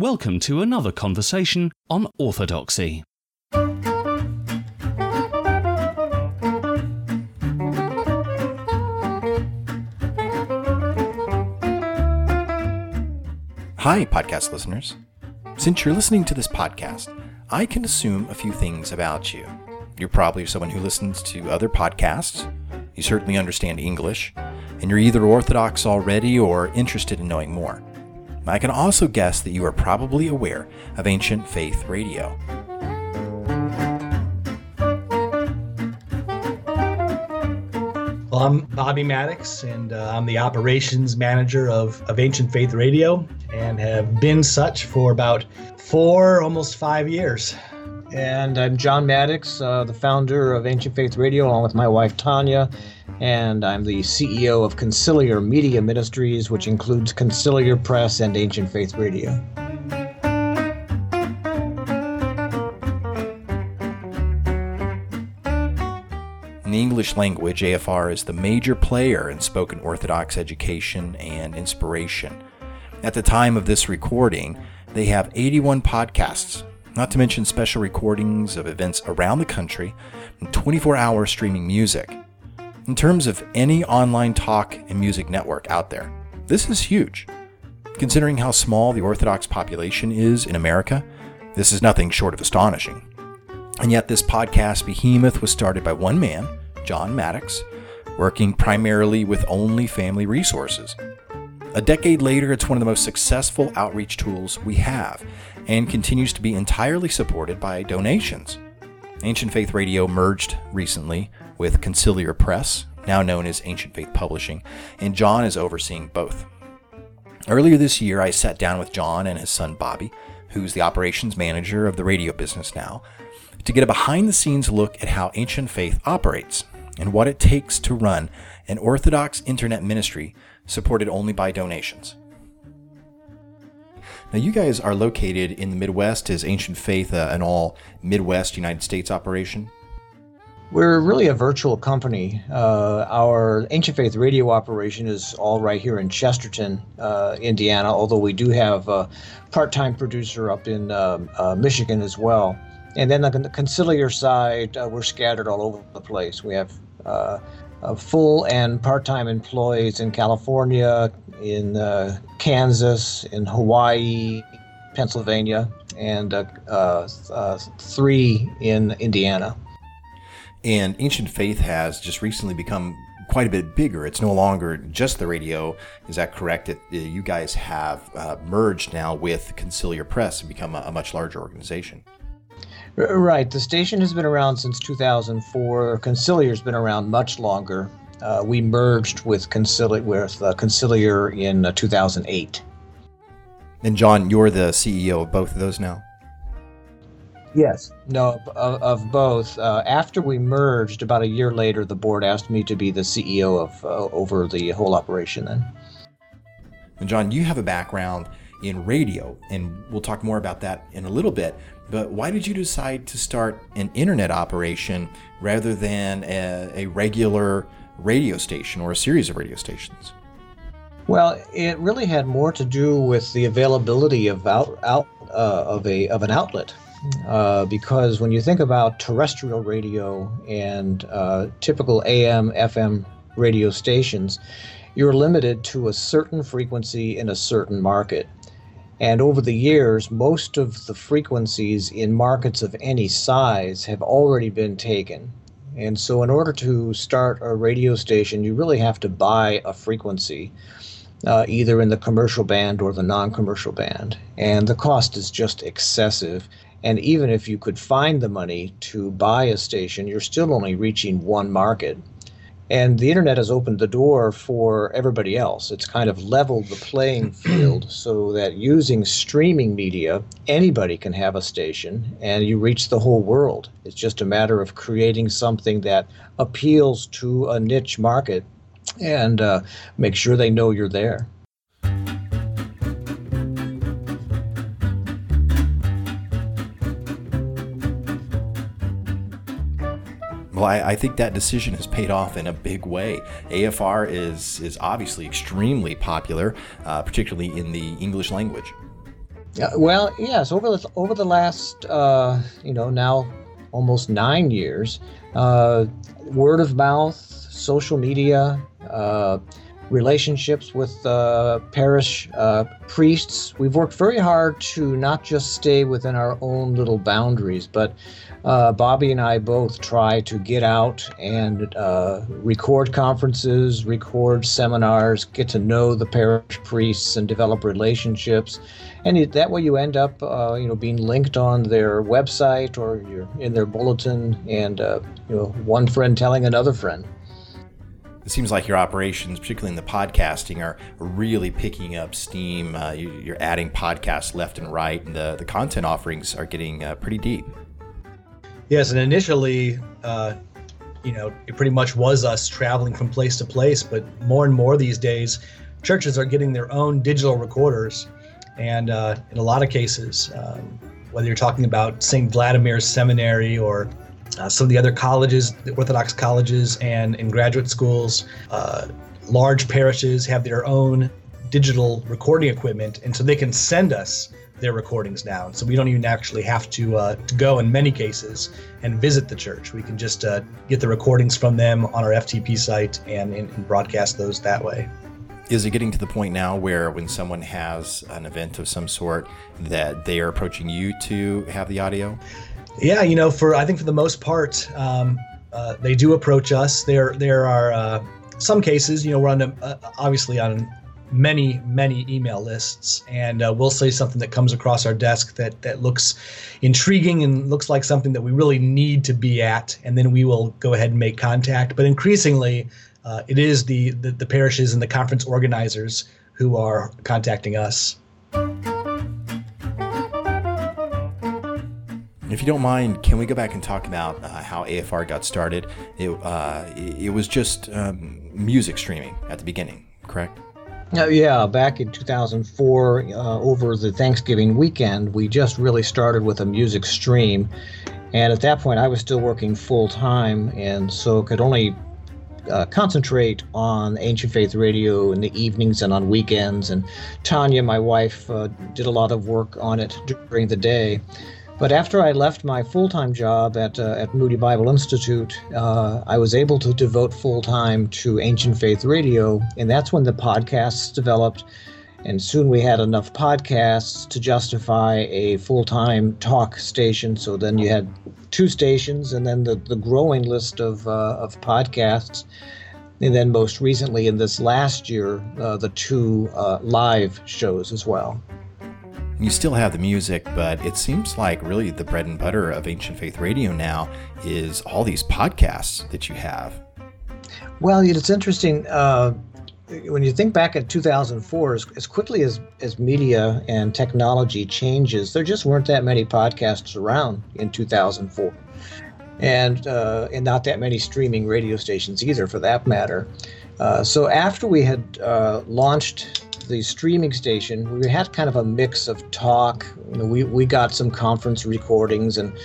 Welcome to another conversation on orthodoxy. Hi, podcast listeners. Since you're listening to this podcast, I can assume a few things about you. You're probably someone who listens to other podcasts, you certainly understand English, and you're either Orthodox already or interested in knowing more. I can also guess that you are probably aware of Ancient Faith Radio. Well, I'm Bobby Maddex, and uh, I'm the operations manager of, of Ancient Faith Radio, and have been such for about four, almost five years. And I'm John Maddex, uh, the founder of Ancient Faith Radio, along with my wife Tanya, and I'm the CEO of Conciliar Media Ministries, which includes Conciliar Press and Ancient Faith Radio. In the English language, AFR is the major player in spoken Orthodox education and inspiration. At the time of this recording, they have 81 podcasts, not to mention special recordings of events around the country and 24 hour streaming music. In terms of any online talk and music network out there, this is huge. Considering how small the Orthodox population is in America, this is nothing short of astonishing. And yet, this podcast behemoth was started by one man, John Maddex, working primarily with only family resources. A decade later, it's one of the most successful outreach tools we have and continues to be entirely supported by donations. Ancient Faith Radio merged recently with Conciliar Press, now known as Ancient Faith Publishing, and John is overseeing both. Earlier this year, I sat down with John and his son Bobby, who's the operations manager of the radio business now, to get a behind the scenes look at how Ancient Faith operates and what it takes to run an Orthodox internet ministry supported only by donations. Now, you guys are located in the Midwest. Is Ancient Faith uh, an all Midwest United States operation? We're really a virtual company. Uh, our Ancient Faith radio operation is all right here in Chesterton, uh, Indiana, although we do have a part time producer up in um, uh, Michigan as well. And then on the conciliar side, uh, we're scattered all over the place. We have uh, full and part time employees in California, in uh, Kansas, in Hawaii, Pennsylvania, and three in Indiana. And Ancient Faith has just recently become quite a bit bigger. It's no longer just the radio. Is that correct? It, uh, you guys have uh, merged now with Conciliar Press and become a, a, much larger organization. Right. The station has been around since 2004. Conciliar's been around much longer. Uh, we merged with Conciliar, with uh, Conciliar in uh, 2008. And John, you're the CEO of both of those now. Yes. No, of, of both. Uh, after we merged, about a year later, the board asked me to be the CEO of uh, over the whole operation. Then. And John, you have a background in radio, and we'll talk more about that in a little bit. But why did you decide to start an internet operation rather than a, a regular radio station or a series of radio stations? Well, it really had more to do with the availability of out, out uh, of a of an outlet. Uh, because when you think about terrestrial radio and uh, typical AM, FM radio stations, you're limited to a certain frequency in a certain market. And over the years, most of the frequencies in markets of any size have already been taken. And so, in order to start a radio station, you really have to buy a frequency, uh, either in the commercial band or the non commercial band. And the cost is just excessive. And even if you could find the money to buy a station, you're still only reaching one market. And the internet has opened the door for everybody else. It's kind of leveled the playing field so that using streaming media, anybody can have a station and you reach the whole world. It's just a matter of creating something that appeals to a niche market and uh, make sure they know you're there. Well, I, I, think that decision has paid off in a big way. AFR is is obviously extremely popular, uh, particularly in the English language. Uh, well, yes. Over the over the last, uh, you know, now almost nine years, uh, word of mouth, social media, uh, relationships with uh, parish uh, priests. We've worked very hard to not just stay within our own little boundaries, but uh, Bobby and I both try to get out and uh, record conferences, record seminars, get to know the parish priests, and develop relationships. And it, that way, you end up, uh, you know, being linked on their website or you're in their bulletin, and uh, you know, one friend telling another friend. It seems like your operations, particularly in the podcasting, are really picking up steam. Uh, you, are adding podcasts left and right, and the, the content offerings are getting uh, pretty deep. Yes, and initially, uh, you know, it pretty much was us traveling from place to place, but more and more these days, churches are getting their own digital recorders. And uh, in a lot of cases, um, whether you're talking about St. Vladimir's Seminary or uh, some of the other colleges, the Orthodox colleges, and in graduate schools, uh, large parishes have their own digital recording equipment, and so they can send us their recordings now. So we don't even actually have to uh, to go in many cases and visit the church. We can just uh, get the recordings from them on our FTP site and, and, and broadcast those that way. Is it getting to the point now where when someone has an event of some sort that they are approaching you to have the audio? Yeah, you know, for I think for the most part, um, uh, they do approach us. There there are uh, some cases, you know, we're on a, uh, obviously on many many email lists and uh, we'll say something that comes across our desk that that looks intriguing and looks like something that we really need to be at and then we will go ahead and make contact but increasingly uh, it is the, the the parishes and the conference organizers who are contacting us If you don't mind, can we go back and talk about uh, how AFR got started? It, uh, it was just um, music streaming at the beginning, correct? Uh, yeah, back in 2004, uh, over the Thanksgiving weekend, we just really started with a music stream. And at that point, I was still working full time, and so could only uh, concentrate on Ancient Faith Radio in the evenings and on weekends. And Tanya, my wife, uh, did a lot of work on it during the day. But after I left my full time job at, uh, at Moody Bible Institute, uh, I was able to devote full time to Ancient Faith Radio. And that's when the podcasts developed. And soon we had enough podcasts to justify a full time talk station. So then you had two stations and then the, the growing list of, uh, of podcasts. And then most recently in this last year, uh, the two uh, live shows as well. You still have the music, but it seems like really the bread and butter of Ancient Faith Radio now is all these podcasts that you have. Well, it's interesting. Uh, when you think back at 2004, as, as, quickly as, as media and technology changes, there just weren't that many podcasts around in 2004. And, uh, and not that many streaming radio stations either, for that matter. Uh, so after we had uh, launched the streaming station, we had kind of a mix of talk. You know, we, we got some conference recordings, and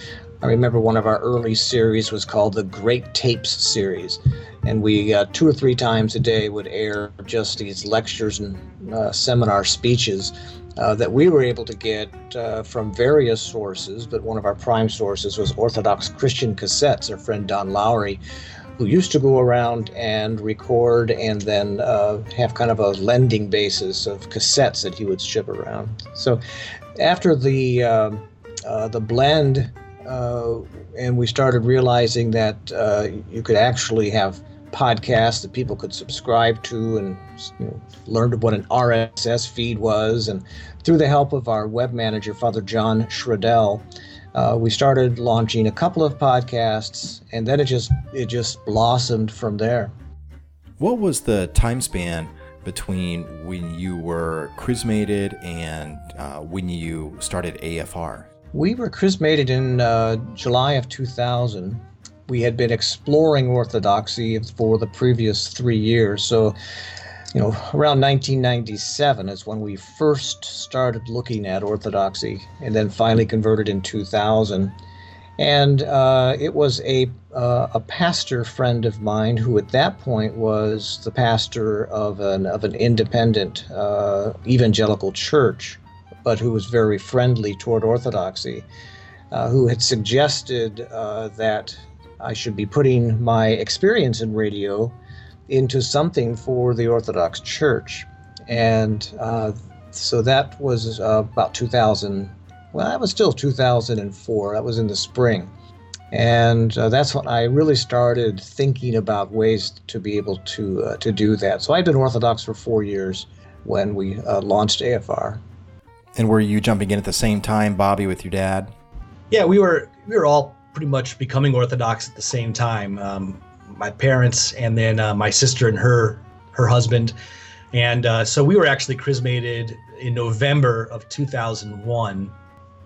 I remember one of our early series was called the Great Tapes series. And we uh, two or three times a day would air just these lectures and uh, seminar speeches uh, that we were able to get uh, from various sources, but one of our prime sources was Orthodox Christian Cassettes. Our friend Don Lowry who used to go around and record and then uh, have kind of a lending basis of cassettes that he would ship around. So after the uh, uh, the blend, uh, and we started realizing that uh, you could actually have podcasts that people could subscribe to and you know, learned what an RSS feed was, and through the help of our web manager, Father John Schroedel uh, we started launching a couple of podcasts, and then it just it just blossomed from there. What was the time span between when you were chrismated and uh, when you started AFR? We were chrismated in uh, July of 2000. We had been exploring Orthodoxy for the previous three years, so you know, around 1997 is when we first started looking at Orthodoxy, and then finally converted in 2000. And uh, it was a uh, a pastor friend of mine who, at that point, was the pastor of an of an independent uh, evangelical church but who was very friendly toward Orthodoxy, uh, who had suggested uh, that I should be putting my experience in radio into something for the Orthodox Church. And uh, so that was uh, about 2000. Well, that was still 2004. That was in the spring. And uh, that's when I really started thinking about ways to be able to uh, to do that. So I'd been Orthodox for four years when we uh, launched AFR. And were you jumping in at the same time, Bobby, with your dad? Yeah, we were we were all pretty much becoming Orthodox at the same time. Um, my parents and then uh, my sister and her her husband, and uh, so we were actually chrismated in November of 2001.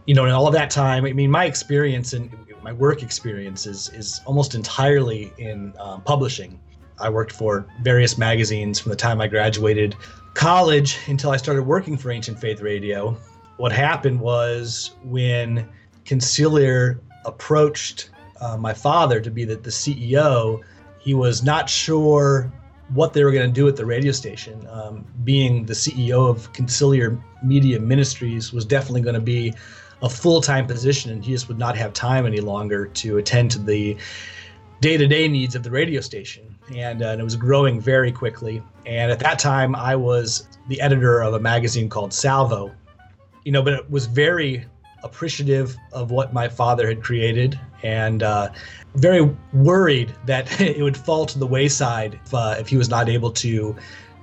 You know, in all of that time, I mean, my experience and my work experience is is almost entirely in um, publishing. I worked for various magazines from the time I graduated college until I started working for Ancient Faith Radio. What happened was when Conciliar approached uh, my father to be the, the CEO, he was not sure what they were going to do at the radio station. Um, being the CEO of Conciliar Media Ministries was definitely going to be a full time position, and he just would not have time any longer to attend to the day to day needs of the radio station. And, uh, and, it was growing very quickly. And at that time, I was the editor of a magazine called Salvo. You know, but it was very appreciative of what my father had created and uh, very worried that it would fall to the wayside if, uh, if he was not able to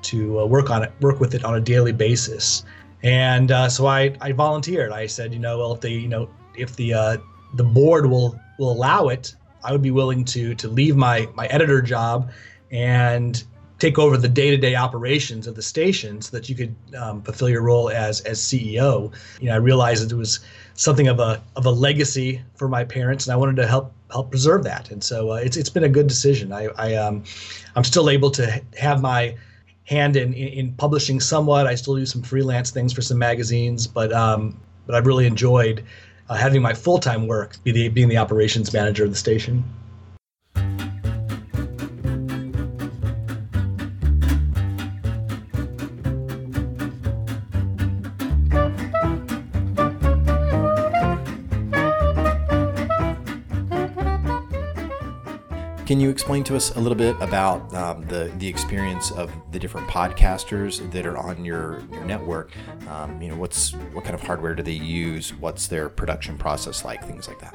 to uh, work on it, work with it on a daily basis. And uh, so I, I volunteered. I said, you know, well, if the you know if the uh, the board will will allow it, I would be willing to to leave my my editor job and take over the day-to-day operations of the station so that you could um, fulfill your role as as CEO. You know, I realized it was something of a of a legacy for my parents, and I wanted to help help preserve that. And so uh, it's it's been a good decision. I, I um, I'm still able to have my hand in, in, in publishing somewhat. I still do some freelance things for some magazines, but um, but I've really enjoyed uh, having my full time work be the being the operations manager of the station. Can you explain to us a little bit about um, the the experience of the different podcasters that are on your your network? Um, you know, what's what kind of hardware do they use? What's their production process like? Things like that.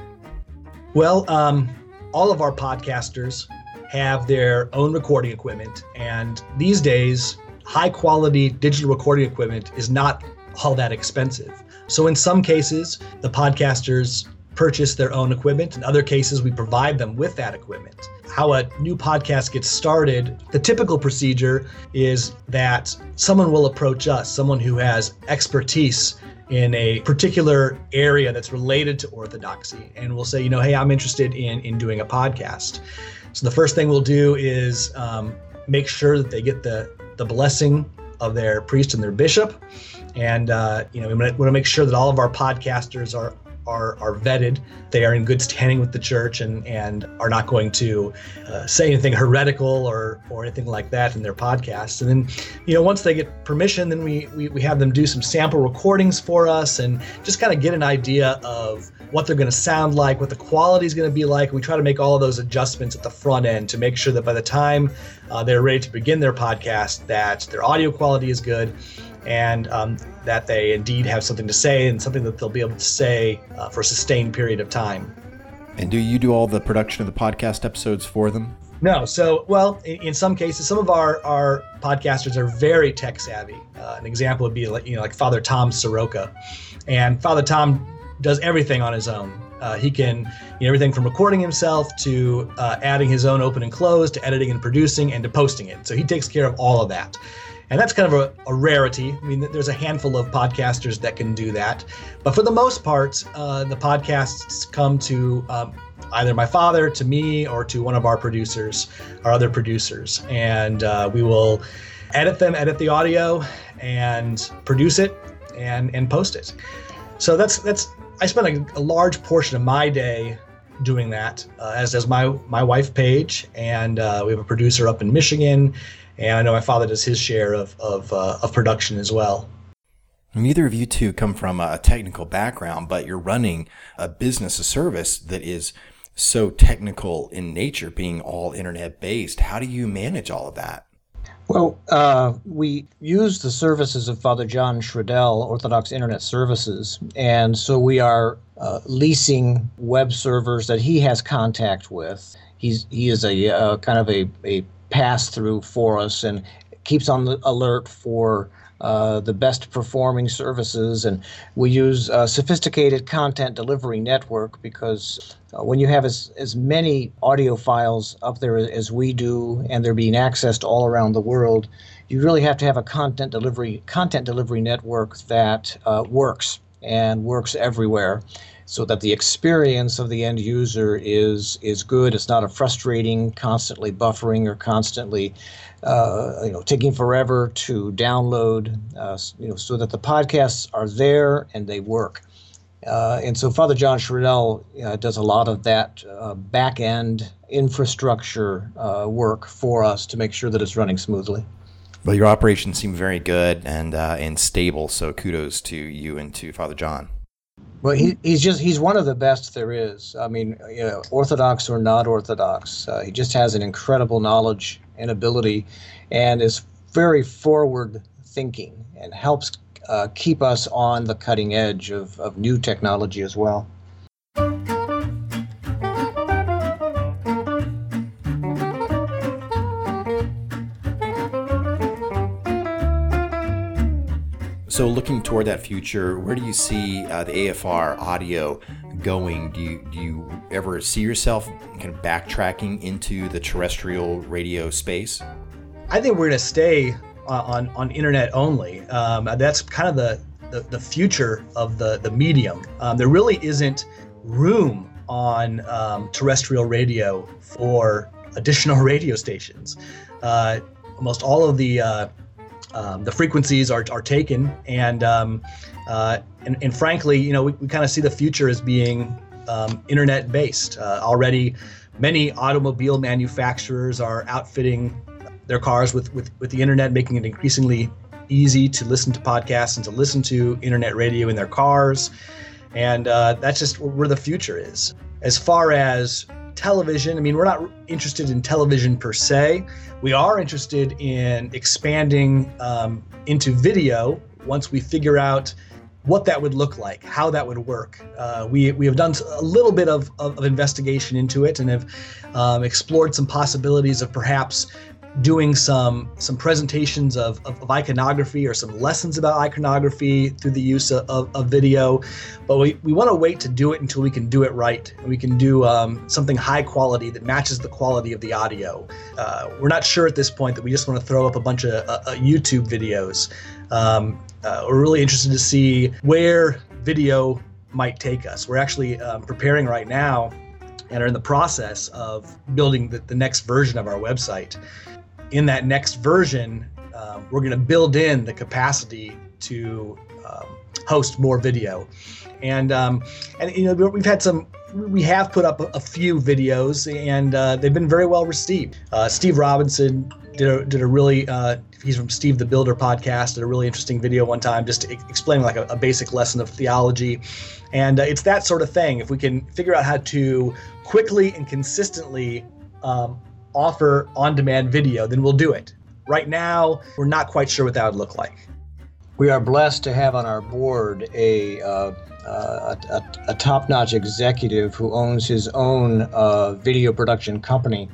Well, um, all of our podcasters have their own recording equipment, and these days, high quality digital recording equipment is not all that expensive. So in some cases, the podcasters purchase their own equipment. In other cases, we provide them with that equipment. How a new podcast gets started, the typical procedure is that someone will approach us, someone who has expertise in a particular area that's related to orthodoxy, and we'll say, you know, hey, I'm interested in, in doing a podcast. So the first thing we'll do is um, make sure that they get the, the blessing of their priest and their bishop. And, uh, you know, we want to make sure that all of our podcasters are are, are vetted. They are in good standing with the church and, and are not going to uh, say anything heretical or, or anything like that in their podcasts. And then, you know, once they get permission, then we, we, we have them do some sample recordings for us and just kind of get an idea of what they're going to sound like, what the quality is going to be like. We try to make all of those adjustments at the front end to make sure that by the time uh, they're ready to begin their podcast, that their audio quality is good and um, that they indeed have something to say and something that they'll be able to say uh, for a sustained period of time. And do you do all the production of the podcast episodes for them? No. So, well, in, in some cases, some of our, our podcasters are very tech savvy. Uh, an example would be like, you know, like Father Tom Soroka. And Father Tom does everything on his own. Uh, he can, you know, everything from recording himself to uh, adding his own open and close to editing and producing and to posting it. So he takes care of all of that. And that's kind of a, a, rarity. I mean, there's a handful of podcasters that can do that. But for the most part, uh, the podcasts come to um, either my father, to me, or to one of our producers, our other producers. And uh, we will edit them, edit the audio, and produce it and, and post it. So that's, that's I spend a, a large portion of my day doing that, uh, as does my, my wife, Paige. And uh, we have a producer up in Michigan and I know my father does his share of of, uh, of production as well. Neither of you two come from a technical background, but you're running a business, a service that is so technical in nature, being all internet based. How do you manage all of that? Well, uh, we use the services of Father John Schroedel, Orthodox Internet Services, and so we are uh, leasing web servers that he has contact with. He's he is a uh, kind of a, a pass through for us and keeps on the alert for uh, the best performing services. And we use a sophisticated content delivery network because uh, when you have as, as many audio files up there as we do and they're being accessed all around the world, you really have to have a content delivery content delivery network that uh, works and works everywhere so that the experience of the end user is is good. It's not a frustrating, constantly buffering or constantly, uh, you know, taking forever to download. Uh, you know, so that the podcasts are there and they work. Uh, and so Father John Schroedel uh, does a lot of that uh, back end infrastructure uh, work for us to make sure that it's running smoothly. Well, your operations seem very good and and stable. So kudos to you and to Father John. Well, he, he's just he's one of the best there is. I mean, you know, orthodox or not orthodox, uh, he just has an incredible knowledge and ability, and is very forward thinking and helps uh, keep us on the cutting edge of, of new technology as well. So, looking toward that future, where do you see uh, the AFR audio going? Do you do you ever see yourself kind of backtracking into the terrestrial radio space? I think we're going to stay on on internet only. Um, that's kind of the, the, the future of the the medium. Um, there really isn't room on um, terrestrial radio for additional radio stations. Uh, almost all of the uh, um, the frequencies are, are taken. And, um, uh, and and frankly you know we, we kind of see the future as being um, internet based uh, already many automobile manufacturers are outfitting their cars with, with with the internet making it increasingly easy to listen to podcasts and to listen to internet radio in their cars. And uh, that's just where the future is. As far as television. I mean, we're not interested in television per se. We are interested in expanding um, into video once we figure out what that would look like, how that would work. Uh, we, we have done a little bit of, of, of investigation into it and have um, explored some possibilities of perhaps doing some some presentations of, of, of, iconography or some lessons about iconography through the use of, of, of video. But we, we want to wait to do it until we can do it right. And we can do um, something high quality that matches the quality of the audio. Uh, we're not sure at this point that we just want to throw up a bunch of uh, uh, youtube videos. Um, uh, we're really interested to see where video might take us. We're actually um, preparing right now and are in the process of building the, the next version of our website in that next version, um, we're going to build in the capacity to um, host more video. And um, and you know we've had some we have put up a, few videos and uh, they've been very well received. Uh, Steve Robinson did a, did a really uh, he's from Steve the Builder podcast did a really interesting video one time just explaining like a, a, basic lesson of theology, and uh, it's that sort of thing. If we can figure out how to quickly and consistently um, offer on demand video, then we'll do it. Right now, we're not quite sure what that would look like. We are blessed to have on our board a, uh, uh, a, a top notch executive who owns his own uh, video production company.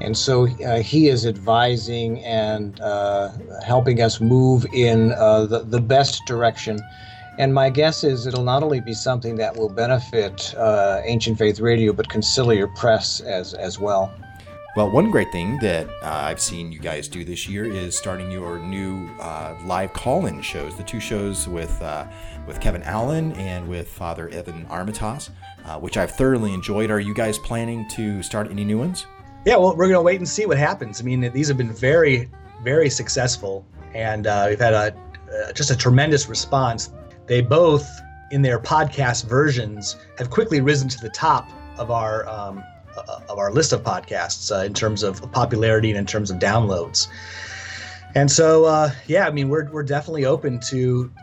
And so uh, he is advising and uh, helping us move in uh, the, the best direction. And my guess is it'll not only be something that will benefit Ancient Faith Radio, but Conciliar Press as, as well. Well, one great thing that uh, I've seen you guys do this year is starting your new uh, live call-in shows. The two shows with uh, with Kevin Allen and with Father Evan Armatas, uh, which I've thoroughly enjoyed. Are you guys planning to start any new ones? Yeah, well, we're gonna wait and see what happens. I mean, these have been very, very successful, and uh, we've had a uh, just a tremendous response. They both, in their podcast versions, have quickly risen to the top of our um, of our list of podcasts uh, in terms of popularity and in terms of downloads. And so, uh, yeah, I mean, we're, we're definitely open to,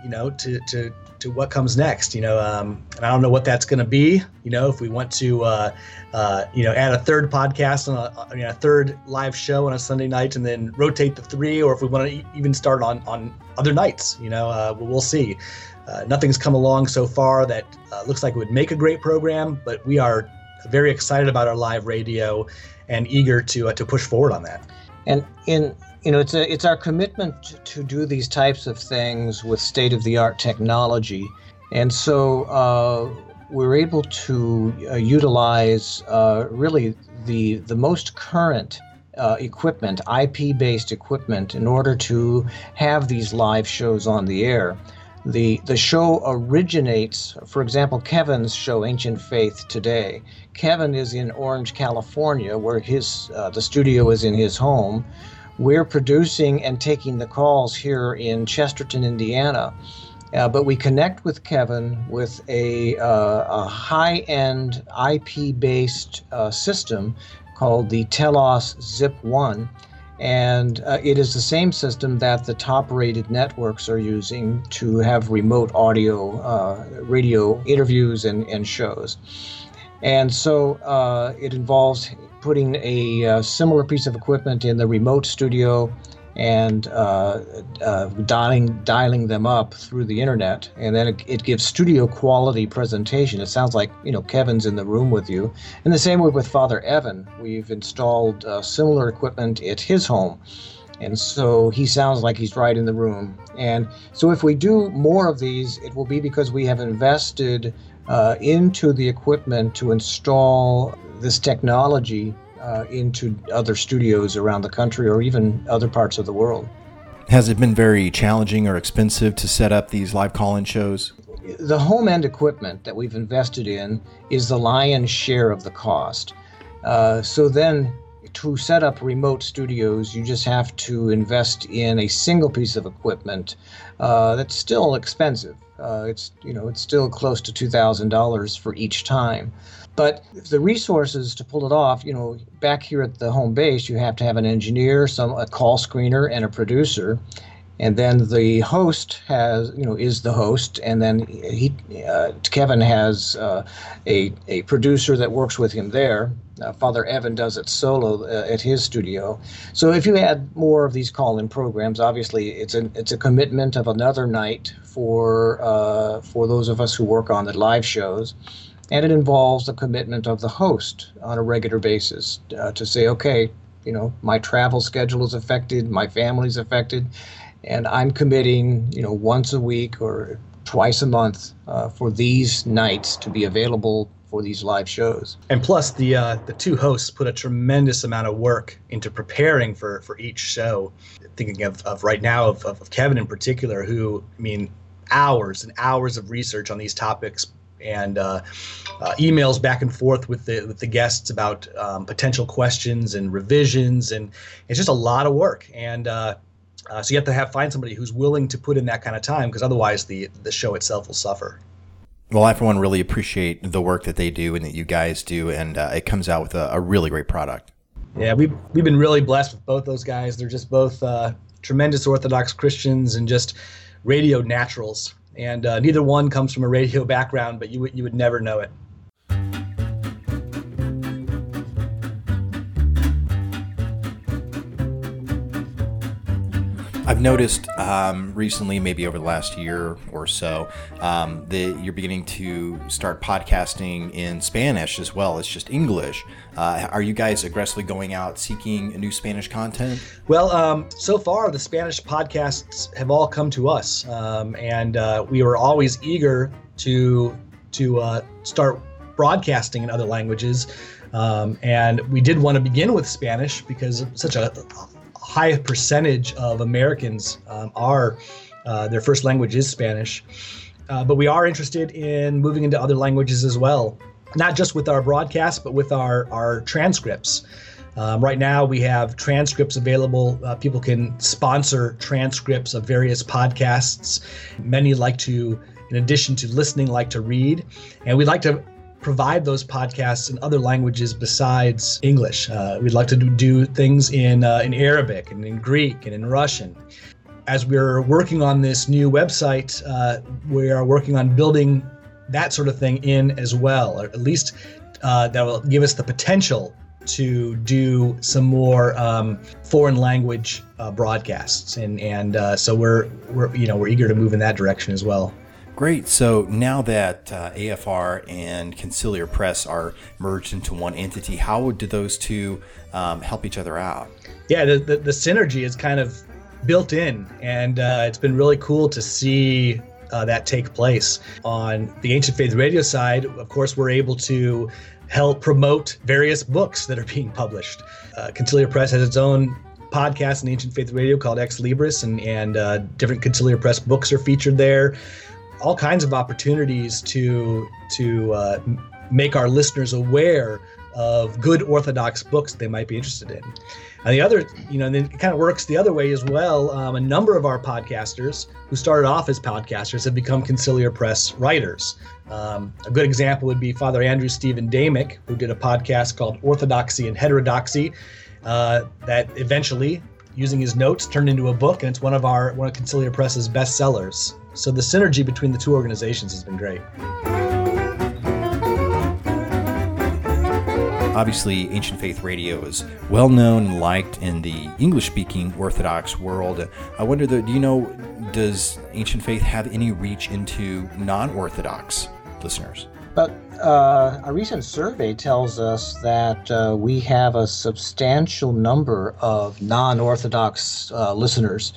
you know, to, to, to what comes next, you know, um, and I don't know what that's going to be, you know, if we want to, uh, uh, you know, add a third podcast on a, I mean, a third live show on a Sunday night and then rotate the three, or if we want to even start on, on other nights, you know, uh, we'll see. Uh, nothing's come along so far that uh, looks like it would make a great program, but we are very excited about our live radio and eager to uh, to push forward on that. And in you know, it's a, it's our commitment to do these types of things with state of the art technology, and so uh, we're able to uh, utilize uh, really the the most current. Uh, equipment, IP based equipment, in order to have these live shows on the air. The, the show originates, for example, Kevin's show, Ancient Faith Today. Kevin is in Orange, California, where his uh, the studio is in his home. We're producing and taking the calls here in Chesterton, Indiana. Uh, but we connect with Kevin with a, uh, a high end IP based uh, system called the Telos Z/IP ONE. And uh, it is the same system that the top rated networks are using to have remote audio, uh, radio interviews and, and shows. And so uh, it involves putting a, uh, similar piece of equipment in the remote studio and uh, uh, dialing dialing them up through the internet, and then it, it, gives studio quality presentation. It sounds like you know Kevin's in the room with you. And the same way with Father Evan, we've installed uh, similar equipment at his home, and so he sounds like he's right in the room. And so if we do more of these, it will be because we have invested uh, into the equipment to install this technology uh, into other studios around the country or even other parts of the world. Has it been very challenging or expensive to set up these live call in shows? The home end equipment that we've invested in is the lion's share of the cost. Uh, so then, to set up remote studios, you just have to invest in a single piece of equipment uh, that's still expensive. Uh, it's you know it's still close to two thousand dollars for each time. But the resources to pull it off, you know, back here at the home base, you have to have an engineer, some a call screener, and a producer, and then the host has, you know, is the host, and then he, uh, Kevin has uh, a a producer that works with him there. Uh, Father Evan does it solo uh, at his studio. So if you add more of these call-in programs, obviously it's a it's a commitment of another night for uh, for those of us who work on the live shows and it involves the commitment of the host on a regular basis uh, to say, okay, you know, my travel schedule is affected, my family's affected, and I'm committing, you know, once a week or twice a month uh, for these nights to be available for these live shows. And plus, the uh, the two hosts put a tremendous amount of work into preparing for for each show. Thinking of, of right now of, of Kevin in particular, who I mean, hours and hours of research on these topics and uh, uh, emails back and forth with the with the guests about um, potential questions and revisions, and it's just a lot of work. And uh, uh so you have to have find somebody who's willing to put in that kind of time, because otherwise the the show itself will suffer. Well, I for one really appreciate the work that they do and that you guys do, and uh, it comes out with a, a, really great product. Yeah, we've we've been really blessed with both those guys. They're just both uh, tremendous Orthodox Christians and just radio naturals and uh, neither one comes from a radio background, but you would you would never know it. I've noticed um, recently, maybe over the last year or so, um, that you're beginning to start podcasting in Spanish as well as just English. Uh, are you guys aggressively going out seeking new Spanish content? Well, um, so far the Spanish podcasts have all come to us, um, and uh, we were always eager to to uh, start broadcasting in other languages. Um, and we did want to begin with Spanish because such a high percentage of Americans um, are uh, their first language is Spanish. Uh, but we are interested in moving into other languages as well, not just with our broadcasts, but with our, our transcripts. Um, right now, we have transcripts available. Uh, people can sponsor transcripts of various podcasts. Many like to, in addition to listening, like to read. And we'd like to provide those podcasts in other languages besides English. Uh, we'd like to do, things in uh, in Arabic and in Greek and in Russian. As we're working on this new website, uh, we are working on building that sort of thing in as well, or at least uh, that will give us the potential to do some more um, foreign language uh, broadcasts, and and uh, so we're we're you know we're eager to move in that direction as well. Great. So now that uh, AFR and Conciliar Press are merged into one entity, how do those two um, help each other out? Yeah, the, the, the, synergy is kind of built in, and uh, it's been really cool to see uh, that take place. On the Ancient Faith Radio side, of course, we're able to help promote various books that are being published. Uh, Conciliar Press has its own podcast in Ancient Faith Radio called Ex Libris, and, and uh, different Conciliar Press books are featured there all kinds of opportunities to to uh, make our listeners aware of good Orthodox books they might be interested in. And the other, you know, and then it kind of works the other way as well. Um, a number of our podcasters who started off as podcasters have become Conciliar Press writers. Um, a good example would be Father Andrew Stephen Damick, who did a podcast called Orthodoxy and Heterodoxy, uh, that eventually, using his notes, turned into a book, and it's one of our one of Conciliar Press's bestsellers. So the synergy between the two organizations has been great. Obviously, Ancient Faith Radio is well known and liked in the English speaking Orthodox world. I wonder, though, do you know, does Ancient Faith have any reach into non Orthodox listeners? But uh, a recent survey tells us that uh, we have a substantial number of non Orthodox uh, listeners.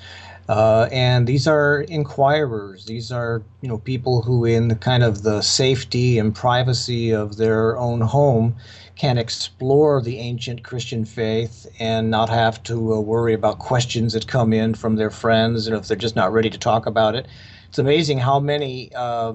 Uh, and these are inquirers. These are, you know, people who, in the kind of the safety and privacy of their own home, can explore the ancient Christian faith and not have to uh, worry about questions that come in from their friends, and if they're just not ready to talk about it. It's amazing how many uh,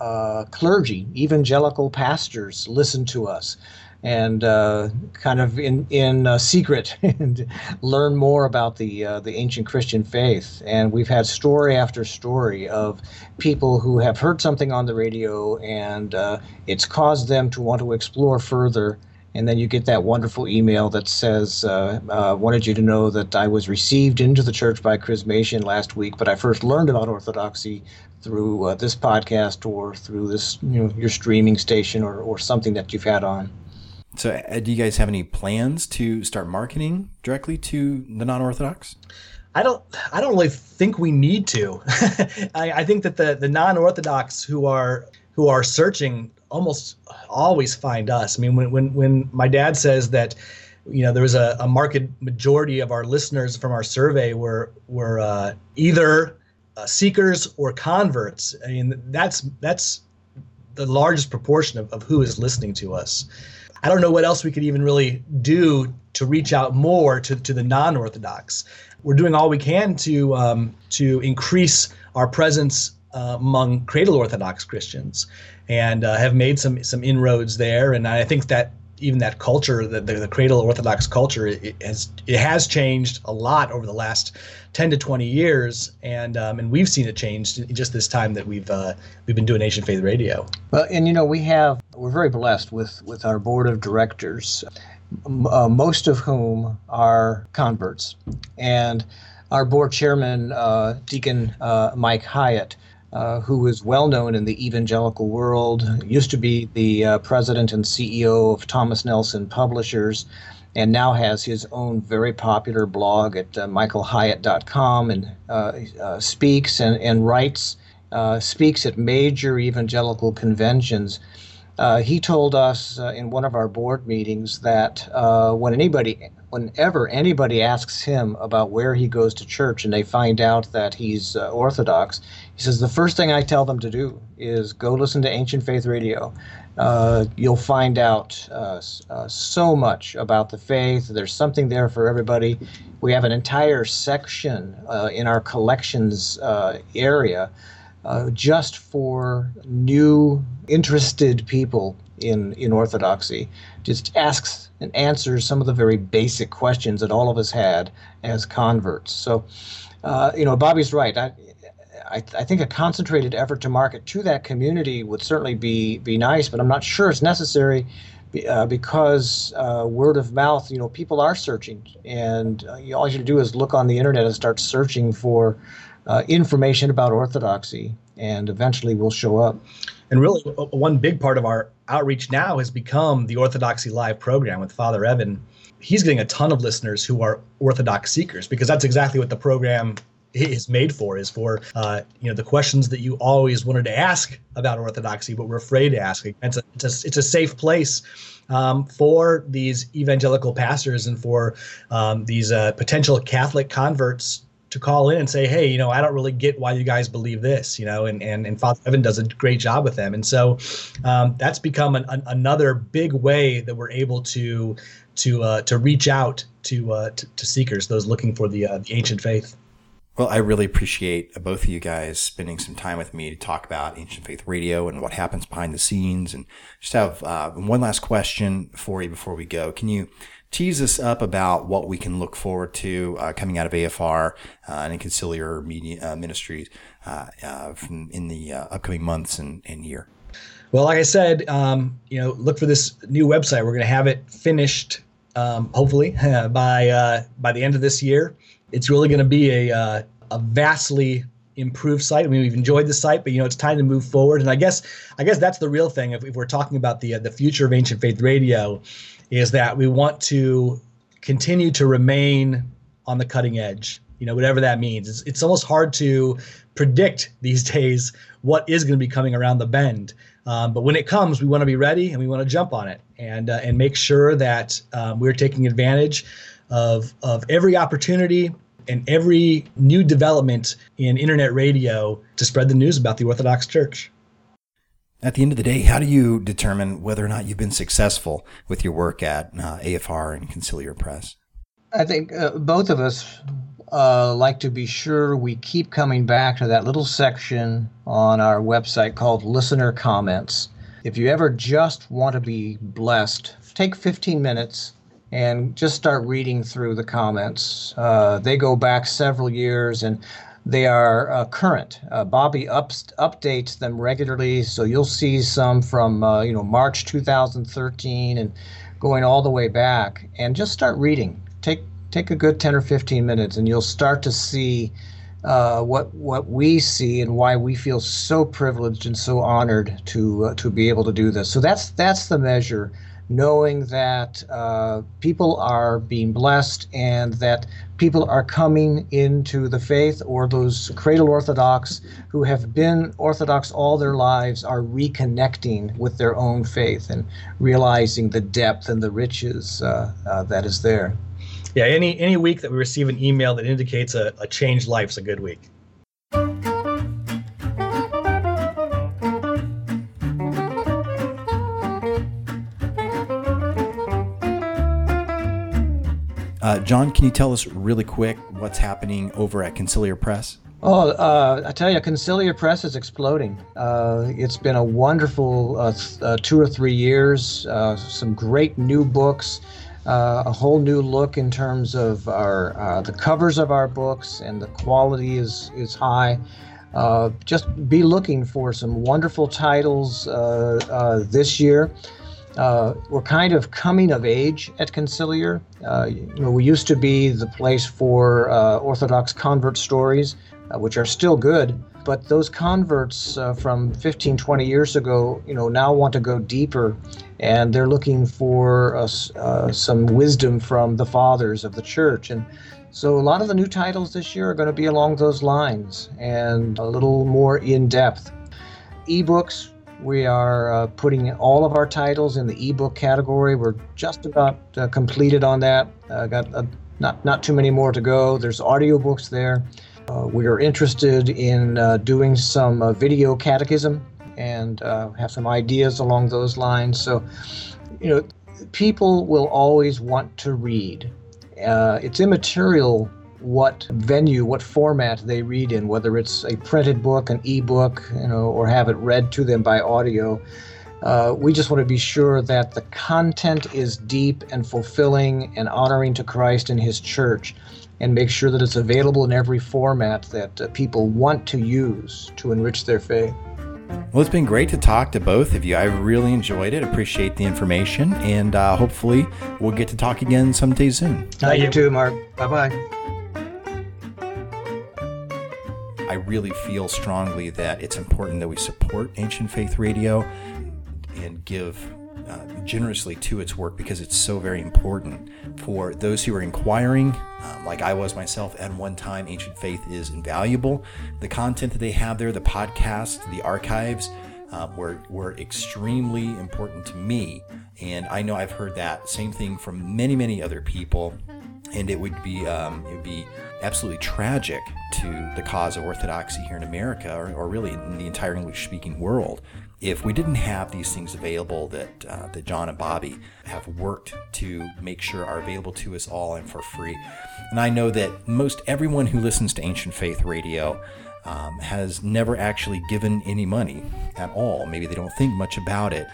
uh clergy, evangelical pastors, listen to us and uh, kind of in in uh, secret and learn more about the uh, the ancient Christian faith. And we've had story after story of people who have heard something on the radio, and uh, it's caused them to want to explore further. And then you get that wonderful email that says, uh, uh, "Wanted you to know that I was received into the church by chrismation last week, but I first learned about Orthodoxy through this podcast or through this, you know, your streaming station or, or something that you've had on." So, uh, do you guys have any plans to start marketing directly to the non-Orthodox? I don't. I don't really think we need to. I, I, think that the the non-Orthodox who are who are searching almost always find us. I mean, when when when my dad says that, you know, there was a, a marked majority of our listeners from our survey were were uh, either uh, seekers or converts. I mean, that's that's the largest proportion of, of who is listening to us. I don't know what else we could even really do to reach out more to, to the non-Orthodox. We're doing all we can to um, to increase our presence uh, among cradle Orthodox Christians, and uh, have made some some inroads there. And I think that even that culture, the, the, the cradle Orthodox culture, it, has it has changed a lot over the last 10 to 20 years, and um, and we've seen it change just this time that we've uh, we've been doing Ancient Faith Radio. Well, and you know we have we're very blessed with with our board of directors, uh, most of whom are converts, and our board chairman, uh, Deacon uh, Mike Hyatt. Uh, who is well known in the evangelical world, used to be the uh, president and CEO of Thomas Nelson Publishers, and now has his own very popular blog at uh, michaelhyatt.com and uh, uh, speaks and, and writes, speaks at major evangelical conventions. He told us in one of our board meetings that when anybody, whenever anybody asks him about where he goes to church and they find out that he's Orthodox, he says the first thing I tell them to do is go listen to Ancient Faith Radio uh, you'll find out uh, uh, so much about the faith. There's something there for everybody. We have an entire section uh, in our collections uh, area uh, just for new, interested people in, in Orthodoxy. Just asks and answers some of the very basic questions that all of us had as converts. So, you know, Bobby's right. I, I, I, think a concentrated effort to market to that community would certainly be be nice, but I'm not sure it's necessary uh, because uh, word of mouth, you know, people are searching, and uh, you, all you do is look on the internet and start searching for uh, information about orthodoxy, and eventually will show up. And really, one big part of our outreach now has become the Orthodoxy Live program with Father Evan. He's getting a ton of listeners who are Orthodox seekers because that's exactly what the program is made for is for uh, you know the questions that you always wanted to ask about orthodoxy but were afraid to ask it's a, it's a, it's a safe place um, for these evangelical pastors and for um, these uh, potential catholic converts to call in and say, hey, you know, I don't really get why you guys believe this, you know, and and, and Father Evan does a great job with them. And so um, that's become an, an, another big way that we're able to to uh, to reach out to, uh, to, to seekers, those looking for the uh, the ancient faith. Well, I really appreciate both of you guys spending some time with me to talk about Ancient Faith Radio and what happens behind the scenes. And just have uh, one last question for you before we go. Can you tease us up about what we can look forward to uh, coming out of AFR uh, and in Conciliar Media uh, Ministries uh, uh, from in the upcoming months and, and year? Well, like I said, um, you know, look for this new website. We're going to have it finished, um, hopefully, by by the end of this year it's really going to be a a vastly improved site. I mean, we've enjoyed the site, but you know, it's time to move forward. And I guess I guess that's the real thing. If, if we're talking about the uh, the future of Ancient Faith Radio, is that we want to continue to remain on the cutting edge. You know, whatever that means. It's it's almost hard to predict these days what is going to be coming around the bend. Um, but when it comes, we want to be ready and we want to jump on it and uh, and make sure that um, we're taking advantage of of every opportunity and every new development in internet radio to spread the news about the Orthodox Church. At the end of the day, how do you determine whether or not you've been successful with your work at uh, AFR and Conciliar Press? I think uh, both of us uh, like to be sure we keep coming back to that little section on our website called Listener Comments. If you ever just want to be blessed, take 15 minutes and just start reading through the comments. Uh, they go back several years and they are uh, current. Uh, Bobby ups, updates them regularly, so you'll see some from uh, you know March 2013 and going all the way back. And just start reading. Take take a good 10 or 15 minutes, and you'll start to see uh, what what we see and why we feel so privileged and so honored to uh, to be able to do this. So that's that's the measure knowing that uh, people are being blessed and that people are coming into the faith, or those cradle Orthodox who have been Orthodox all their lives are reconnecting with their own faith and realizing the depth and the riches uh, uh, that is there. Yeah, any any week that we receive an email that indicates a, a changed life is a good week. Uh, John, can you tell us really quick what's happening over at Conciliar Press? Oh, uh, I tell you, Conciliar Press is exploding. Uh, it's been a wonderful uh, th- uh, two or three years. Uh, some great new books, a whole new look in terms of our the covers of our books, and the quality is is high. just be looking for some wonderful titles this year. Uh, we're kind of coming of age at Conciliar. Uh, you know, we used to be the place for uh, Orthodox convert stories, uh, which are still good, but those converts uh, from 15, 20 years ago, you know, now want to go deeper, and they're looking for uh, some wisdom from the fathers of the church. And so a lot of the new titles this year are going to be along those lines and a little more in depth. Ebooks, we are uh, putting all of our titles in the ebook category. We're just about uh, completed on that. Uh, got uh, not not too many more to go. There's audiobooks there. Uh, we are interested in uh, doing some video catechism and have some ideas along those lines. So, you know, people will always want to read. it's immaterial what venue, what format they read in, whether it's a printed book, an e-book, you know, or have it read to them by audio. Uh, we just want to be sure that the content is deep and fulfilling and honoring to Christ and His church. and make sure that it's available in every format that uh, people want to use to enrich their faith. Well, it's been great to talk to both of you. I really enjoyed it. Appreciate the information, and uh, hopefully, we'll get to talk again someday soon. Thank you too, Mark. Bye bye. I really feel strongly that it's important that we support Ancient Faith Radio and give uh, generously to its work because it's so very important for those who are inquiring, um, like I was myself at one time. Ancient Faith is invaluable. The content that they have there, the podcast, the archives, uh, were were extremely important to me, and I know I've heard that same thing from many many other people, and it would be um, it would be absolutely tragic to the cause of orthodoxy here in America, or, or really in the entire English speaking world, if we didn't have these things available that uh, that John and Bobby have worked to make sure are available to us all and for free. And I know that most everyone who listens to Ancient Faith Radio um, has never actually given any money at all. Maybe they don't think much about it.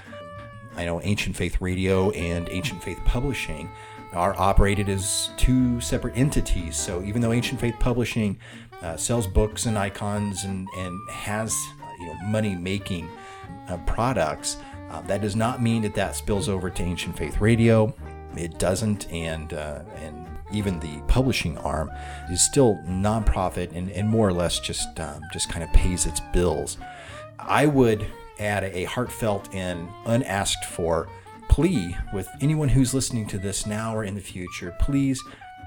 I know Ancient Faith Radio and Ancient Faith Publishing are operated as two separate entities. So even though Ancient Faith Publishing uh, sells books and icons and, and has uh, you know money making uh, products, uh, that does not mean that that spills over to Ancient Faith Radio. It doesn't, and uh, and even the publishing arm is still nonprofit and, and more or less just um, just kind of pays its bills. I would add a heartfelt and unasked for plea with anyone who's listening to this now or in the future. Please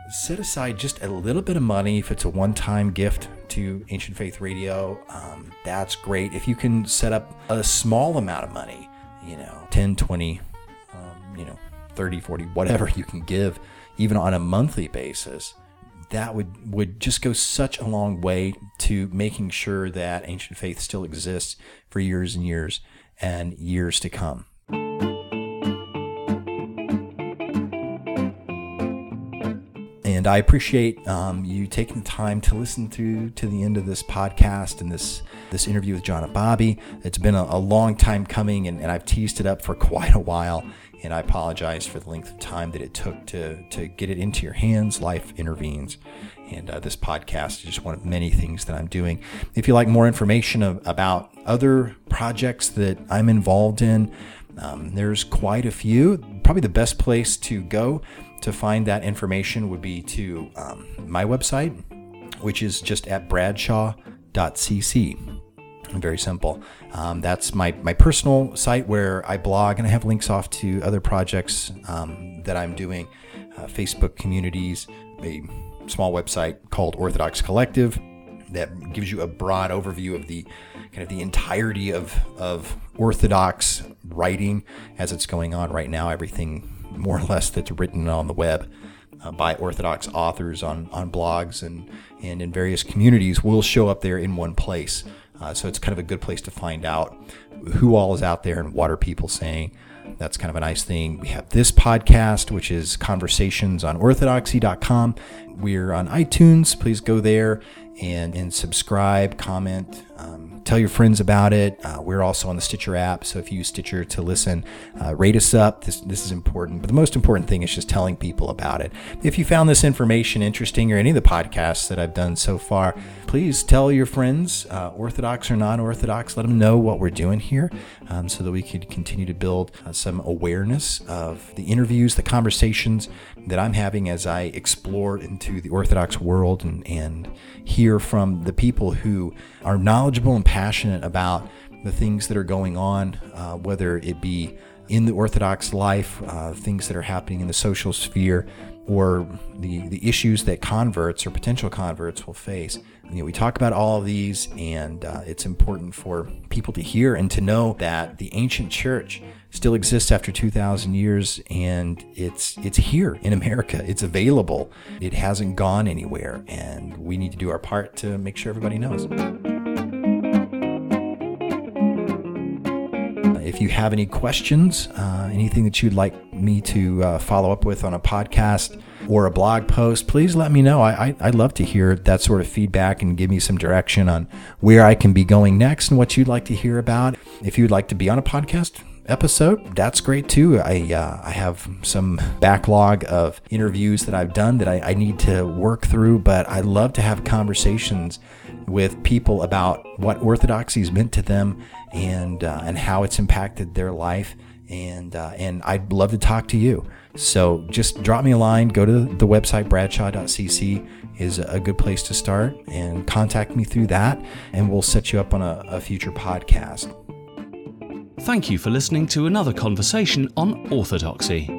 set aside just a little bit of money if it's a one-time gift to Ancient Faith Radio. Um, that's great. If you can set up a small amount of money, you know, 10, 20, um, you know, 30, 40, whatever you can give, even on a monthly basis, that would, would just go such a long way to making sure that Ancient Faith still exists for years and years and years to come. And I appreciate um, you taking the time to listen through to the end of this podcast and this this interview with John and Bobby. It's been a, a long time coming, and, and, I've teased it up for quite a while. And I apologize for the length of time that it took to to get it into your hands. Life intervenes, and uh, this podcast is just one of many things that I'm doing. If you like more information of, about other projects that I'm involved in, um, there's quite a few. Probably the best place to go to find that information would be to um, my website, which is just at bradshaw.cc. Very simple. Um, that's my, my personal site where I blog and I have links off to other projects um, that I'm doing, uh, Facebook communities, a small website called Orthodox Collective that gives you a broad overview of the kind of the entirety of, of Orthodox writing as it's going on right now. Everything more or less that's written on the web uh, by Orthodox authors on, on blogs and, and in various communities will show up there in one place. Uh, so it's kind of a good place to find out who all is out there and what are people saying. That's kind of a nice thing. We have this podcast, which is conversations on orthodoxy.com. We're on iTunes. Please go there and, and subscribe, comment, tell your friends about it. Uh, we're also on the Stitcher app, so if you use Stitcher to listen, uh, rate us up. This this is important, but the most important thing is just telling people about it. If you found this information interesting or any of the podcasts that I've done so far, please tell your friends, uh, Orthodox or non-Orthodox. Let them know what we're doing here, um, so that we can continue to build uh, some awareness of the interviews, the conversations that I'm having as I explore into the Orthodox world and and hear from the people who are knowledgeable and passionate about the things that are going on, uh, whether it be in the Orthodox life, uh, things that are happening in the social sphere, or the, the issues that converts or potential converts will face. You know, we talk about all of these, and uh, it's important for people to hear and to know that the ancient church still exists after 2,000 years, and it's it's here in America. It's available. It hasn't gone anywhere, and we need to do our part to make sure everybody knows. If you have any questions, uh, anything that you'd like me to uh, follow up with on a podcast or a blog post, please let me know. I, I, would love to hear that sort of feedback and give me some direction on where I can be going next and what you'd like to hear about. If you'd like to be on a podcast, episode, that's great too. I uh, I have some backlog of interviews that I've done that I, I need to work through, but I love to have conversations with people about what orthodoxy has meant to them and uh, and how it's impacted their life. And uh, and I'd love to talk to you. So just drop me a line. Go to the website bradshaw.cc is a good place to start, and contact me through that, and we'll set you up on a, a future podcast. Thank you for listening to another conversation on orthodoxy.